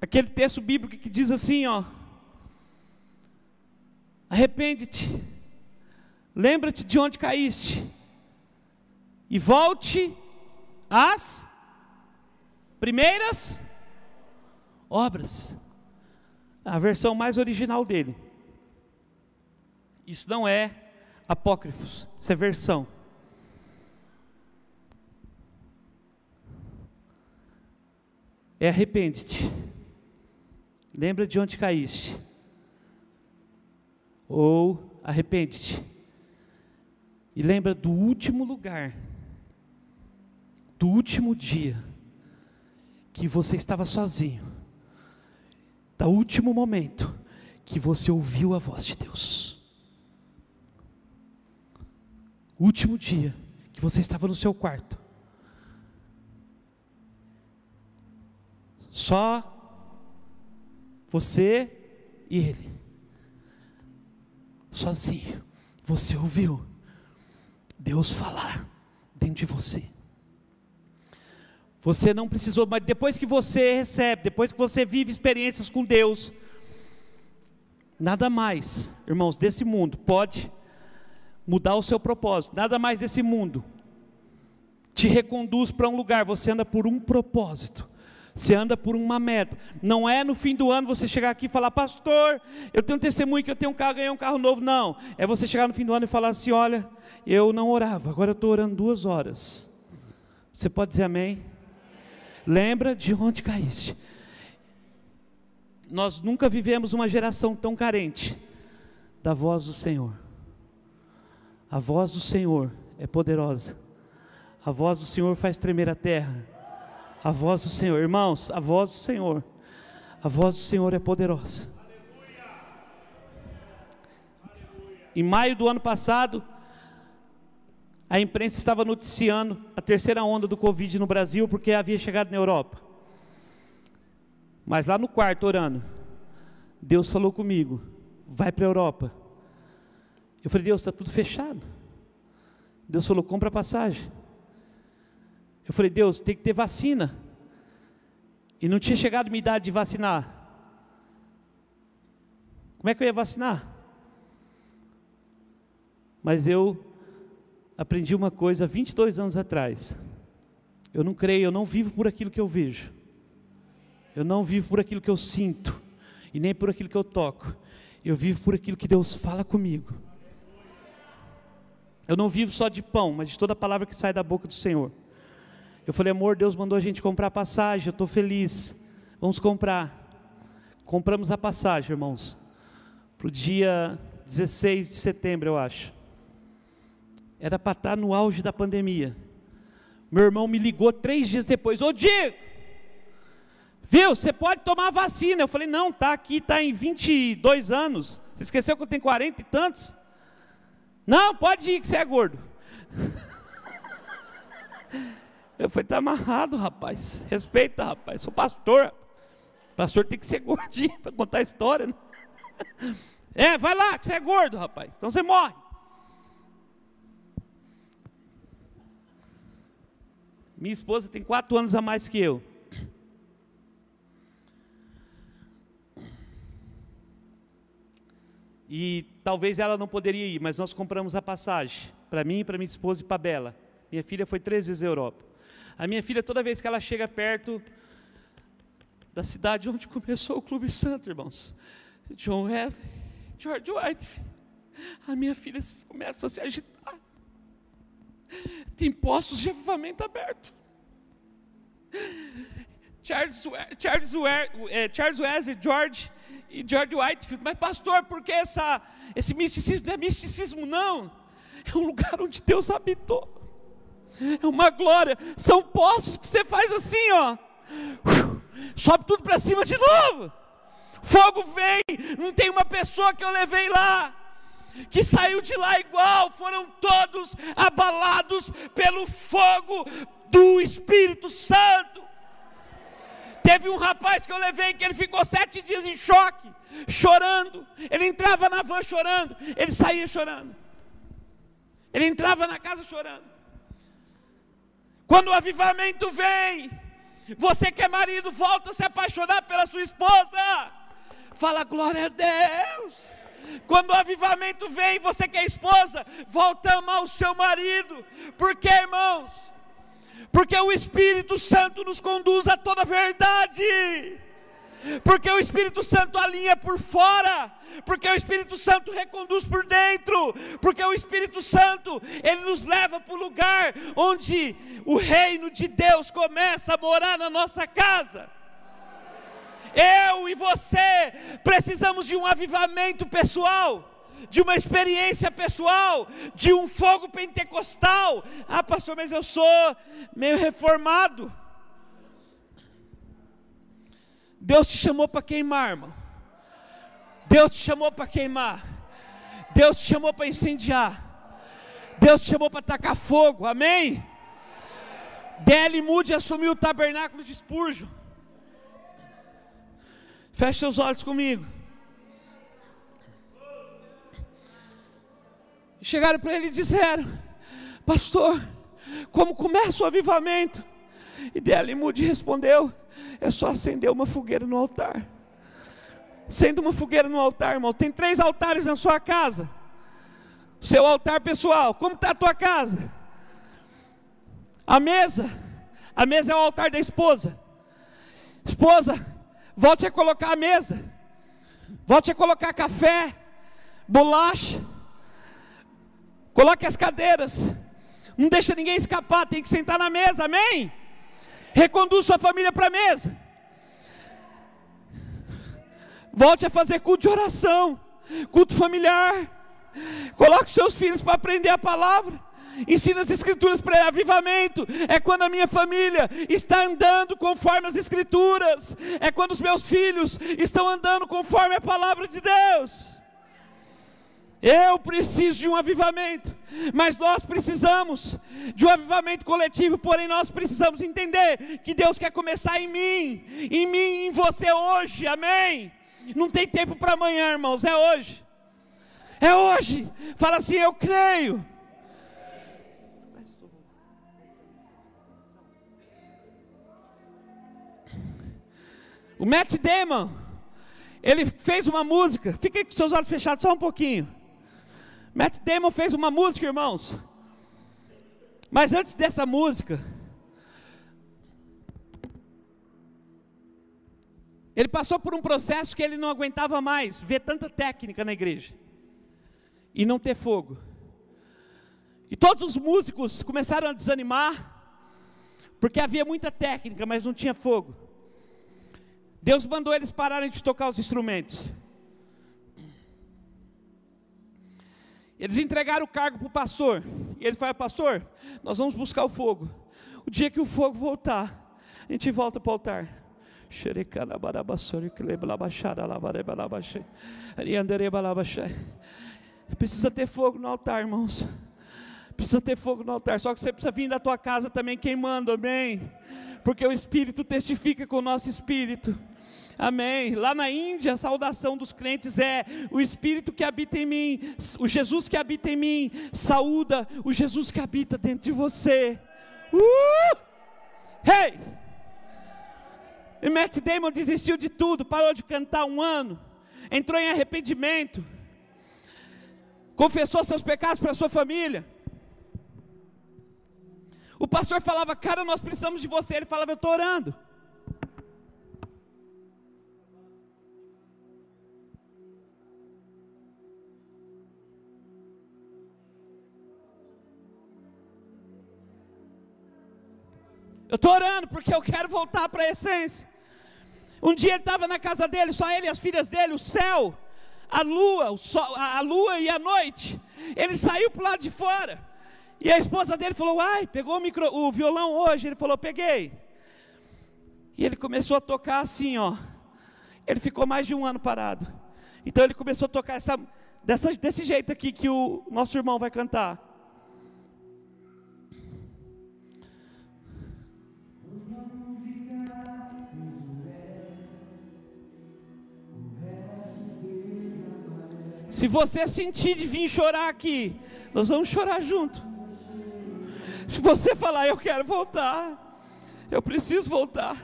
Aquele texto bíblico que diz assim, ó: Arrepende-te. Lembra-te de onde caíste. E volte às primeiras obras. A versão mais original dele. Isso não é apócrifos, isso é versão. É arrepende-te. Lembra de onde caíste. Ou arrepende-te. E lembra do último lugar, do último dia, que você estava sozinho, do último momento que você ouviu a voz de Deus. Último dia que você estava no seu quarto. Só você e ele. Sozinho. Você ouviu Deus falar dentro de você. Você não precisou, mas depois que você recebe, depois que você vive experiências com Deus, nada mais, irmãos, desse mundo pode mudar o seu propósito. Nada mais desse mundo te reconduz para um lugar, você anda por um propósito. Você anda por uma meta. Não é no fim do ano você chegar aqui e falar, pastor, eu tenho um testemunho que eu tenho um carro, ganhei um carro novo. Não. É você chegar no fim do ano e falar assim: olha, eu não orava, agora eu estou orando duas horas. Você pode dizer amém? Lembra de onde caíste. Nós nunca vivemos uma geração tão carente da voz do Senhor. A voz do Senhor é poderosa. A voz do Senhor faz tremer a terra. A voz do Senhor, irmãos, a voz do Senhor, a voz do Senhor é poderosa. Em maio do ano passado, a imprensa estava noticiando a terceira onda do Covid no Brasil, porque havia chegado na Europa. Mas lá no quarto, orando, Deus falou comigo: vai para a Europa. Eu falei, Deus, está tudo fechado. Deus falou, compra passagem. Eu falei, Deus, tem que ter vacina. E não tinha chegado minha idade de vacinar. Como é que eu ia vacinar? Mas eu aprendi uma coisa 22 anos atrás. Eu não creio, eu não vivo por aquilo que eu vejo. Eu não vivo por aquilo que eu sinto. E nem por aquilo que eu toco. Eu vivo por aquilo que Deus fala comigo. Eu não vivo só de pão, mas de toda a palavra que sai da boca do Senhor. Eu falei, amor, Deus mandou a gente comprar passagem, eu estou feliz. Vamos comprar. Compramos a passagem, irmãos, para o dia 16 de setembro, eu acho. Era para estar tá no auge da pandemia. Meu irmão me ligou três dias depois, ô Diego, viu, você pode tomar vacina. Eu falei, não, tá aqui, tá em 22 anos. Você esqueceu que eu tenho 40 e tantos? Não, pode ir que você é gordo. Eu falei, está amarrado, rapaz. Respeita, rapaz. Sou pastor. Pastor tem que ser gordinho para contar a história. Né? É, vai lá, que você é gordo, rapaz. Então você morre. Minha esposa tem quatro anos a mais que eu. E talvez ela não poderia ir, mas nós compramos a passagem para mim, para minha esposa e para Bela. Minha filha foi três vezes à Europa. A minha filha, toda vez que ela chega perto da cidade onde começou o Clube Santo, irmãos, John Wesley, George White, a minha filha começa a se agitar. Tem postos de avivamento aberto. Charles, Charles, é, Charles Wesley, George e George Whitefield, mas pastor, por que essa, esse misticismo? Não é misticismo, não. É um lugar onde Deus habitou. É uma glória. São poços que você faz assim, ó. Sobe tudo para cima de novo. Fogo vem. Não tem uma pessoa que eu levei lá que saiu de lá igual. Foram todos abalados pelo fogo do Espírito Santo. Teve um rapaz que eu levei que ele ficou sete dias em choque, chorando. Ele entrava na van chorando, ele saía chorando. Ele entrava na casa chorando. Quando o avivamento vem, você que é marido, volta a se apaixonar pela sua esposa. Fala glória a Deus. Quando o avivamento vem, você que é esposa, volta a amar o seu marido. Por quê, irmãos? Porque o Espírito Santo nos conduz a toda verdade porque o Espírito Santo alinha por fora, porque o Espírito Santo reconduz por dentro, porque o Espírito Santo, ele nos leva para o lugar onde o reino de Deus começa a morar na nossa casa. Eu e você precisamos de um avivamento pessoal de uma experiência pessoal, de um fogo pentecostal. Ah, pastor, mas eu sou meio reformado. Deus te chamou para queimar, irmão. Deus te chamou para queimar. Deus te chamou para incendiar. Deus te chamou para tacar fogo. Amém? D.L. Moody assumiu o tabernáculo de Spurgeon. Feche seus olhos comigo. Chegaram para ele e disseram: Pastor, como começa o avivamento? E D.L. Moody respondeu: é só acender uma fogueira no altar. Sendo uma fogueira no altar, irmão. Tem três altares na sua casa. Seu altar pessoal. Como está a tua casa? A mesa. A mesa é o altar da esposa. Esposa, volte a colocar a mesa. Volte a colocar café, bolacha. Coloque as cadeiras. Não deixa ninguém escapar, tem que sentar na mesa, amém? Reconduz sua família para a mesa. Volte a fazer culto de oração, culto familiar. Coloque seus filhos para aprender a palavra. Ensina as escrituras para avivamento. É quando a minha família está andando conforme as escrituras. É quando os meus filhos estão andando conforme a palavra de Deus. Eu preciso de um avivamento, mas nós precisamos de um avivamento coletivo, porém nós precisamos entender que Deus quer começar em mim, em mim em você hoje, amém? Não tem tempo para amanhã, irmãos, é hoje, é hoje. Fala assim: Eu creio. O Matt Damon, ele fez uma música, fique com seus olhos fechados só um pouquinho. Matt Damon fez uma música, irmãos. Mas antes dessa música, ele passou por um processo que ele não aguentava mais ver tanta técnica na igreja e não ter fogo. E todos os músicos começaram a desanimar, porque havia muita técnica, mas não tinha fogo. Deus mandou eles pararem de tocar os instrumentos. Eles entregaram o cargo para o pastor. E ele falou: Pastor, nós vamos buscar o fogo. O dia que o fogo voltar, a gente volta para o altar. Precisa ter fogo no altar, irmãos. Precisa ter fogo no altar. Só que você precisa vir da tua casa também queimando, amém? Porque o Espírito testifica com o nosso espírito. Amém. Lá na Índia, a saudação dos crentes é: o Espírito que habita em mim, o Jesus que habita em mim, saúda o Jesus que habita dentro de você. Uh! Hey! E Matt Damon desistiu de tudo, parou de cantar um ano, entrou em arrependimento, confessou seus pecados para sua família. O pastor falava, cara, nós precisamos de você. Ele falava, eu estou orando. Estou orando porque eu quero voltar para a essência. Um dia ele estava na casa dele, só ele e as filhas dele, o céu, a lua, o sol, a lua e a noite. Ele saiu para o lado de fora. E a esposa dele falou: Ai, pegou o, micro, o violão hoje? Ele falou: Peguei. E ele começou a tocar assim, ó. Ele ficou mais de um ano parado. Então ele começou a tocar essa, dessa, desse jeito aqui que o nosso irmão vai cantar. Se você sentir de vir chorar aqui, nós vamos chorar junto. Se você falar, eu quero voltar, eu preciso voltar.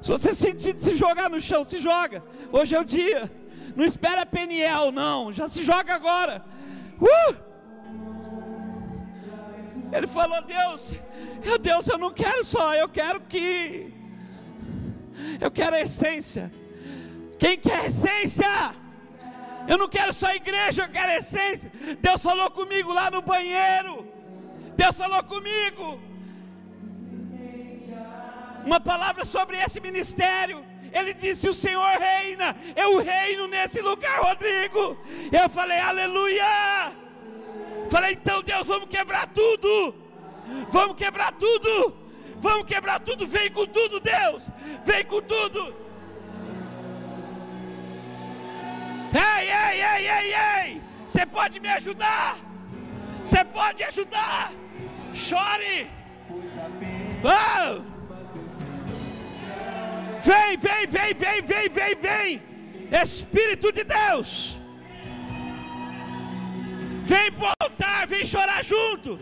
Se você sentir de se jogar no chão, se joga. Hoje é o dia. Não espera Peniel, não. Já se joga agora. Uh! Ele falou: Deus, meu Deus, eu não quero só, eu quero que. Eu quero a essência. Quem quer essência? Eu não quero só igreja, eu quero essência. Deus falou comigo lá no banheiro. Deus falou comigo. Uma palavra sobre esse ministério. Ele disse: O Senhor reina, eu reino nesse lugar, Rodrigo. Eu falei, aleluia. Falei, então Deus, vamos quebrar tudo. Vamos quebrar tudo. Vamos quebrar tudo. Vem com tudo, Deus. Vem com tudo. Ei, ei, ei, ei, ei! Você pode me ajudar? Você pode ajudar? Chore! Oh! Vem, vem, vem, vem, vem, vem, vem! Espírito de Deus! Vem pro altar, vem chorar junto!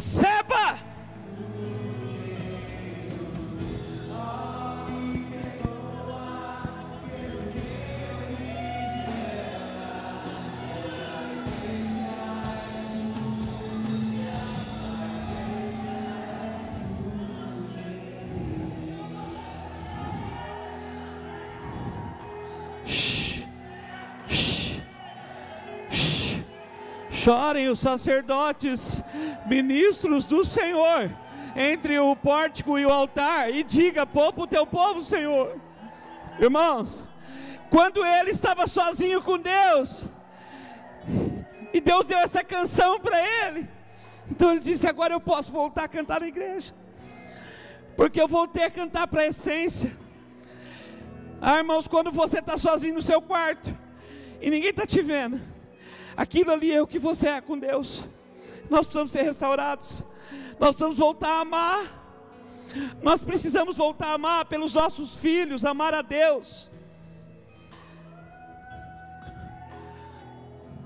Receba! Chorem os sacerdotes, ministros do Senhor, entre o pórtico e o altar, e diga: poupa o teu povo, Senhor. Irmãos, quando ele estava sozinho com Deus, e Deus deu essa canção para ele, então ele disse: agora eu posso voltar a cantar na igreja, porque eu voltei a cantar para a essência. Ah, irmãos, quando você está sozinho no seu quarto, e ninguém está te vendo, Aquilo ali é o que você é com Deus. Nós precisamos ser restaurados. Nós precisamos voltar a amar. Nós precisamos voltar a amar pelos nossos filhos, amar a Deus.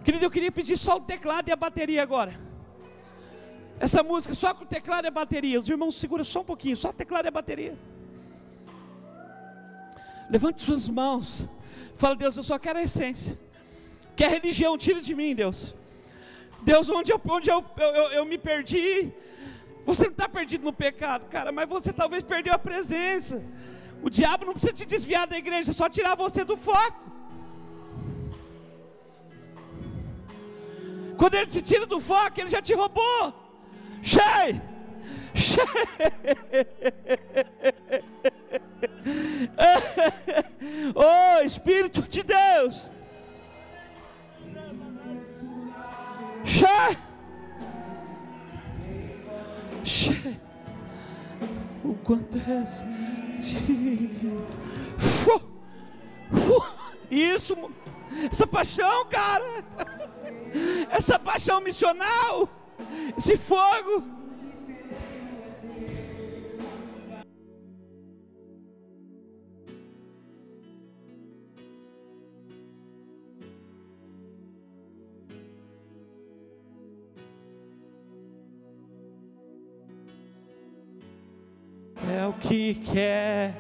Querido, eu queria pedir só o teclado e a bateria agora. Essa música só com o teclado e a bateria. Os irmãos seguram só um pouquinho, só teclado e a bateria. Levante suas mãos. Fala, Deus, eu só quero a essência. Que a religião tire de mim, Deus. Deus, onde eu, onde eu, eu, eu, me perdi. Você não está perdido no pecado, cara, mas você talvez perdeu a presença. O diabo não precisa te desviar da igreja, é só tirar você do foco. Quando ele te tira do foco, ele já te roubou. Cheio. oh, Espírito de Deus. Xé. Xé. O quanto és digno. Isso, essa paixão, cara. Essa paixão missional. Esse fogo. é o que quer.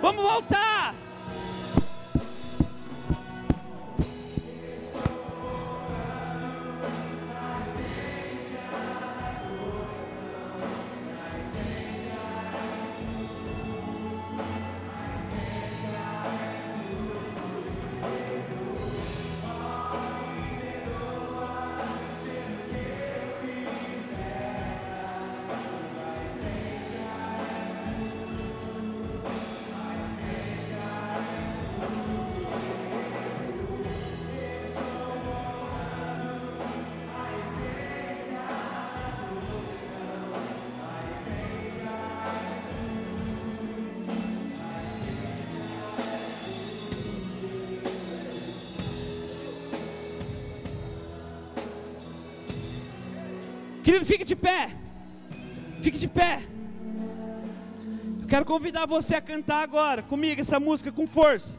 Vamos voltar. Querido, fique de pé. Fique de pé. Eu quero convidar você a cantar agora comigo essa música com força.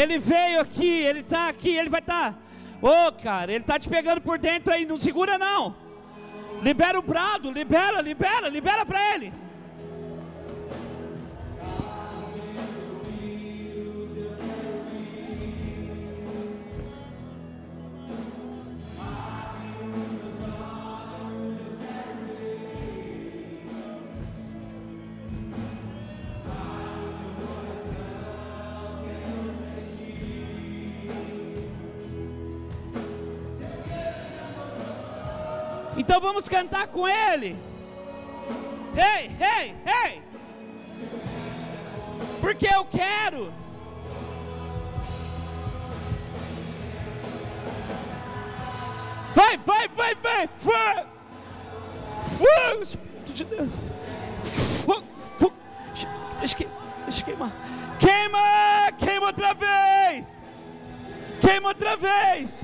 Ele veio aqui, ele está aqui, ele vai estar. Tá... Ô, oh, cara, ele está te pegando por dentro aí, não segura não. Libera o brado, libera, libera, libera para ele. Então vamos cantar com ele. Ei, ei, ei. Porque eu quero. Vai, vai, vai, vai. Fogo. Espírito de Deus. Deixa queimar, deixa queimar. Queima, queima outra vez. Queima outra vez.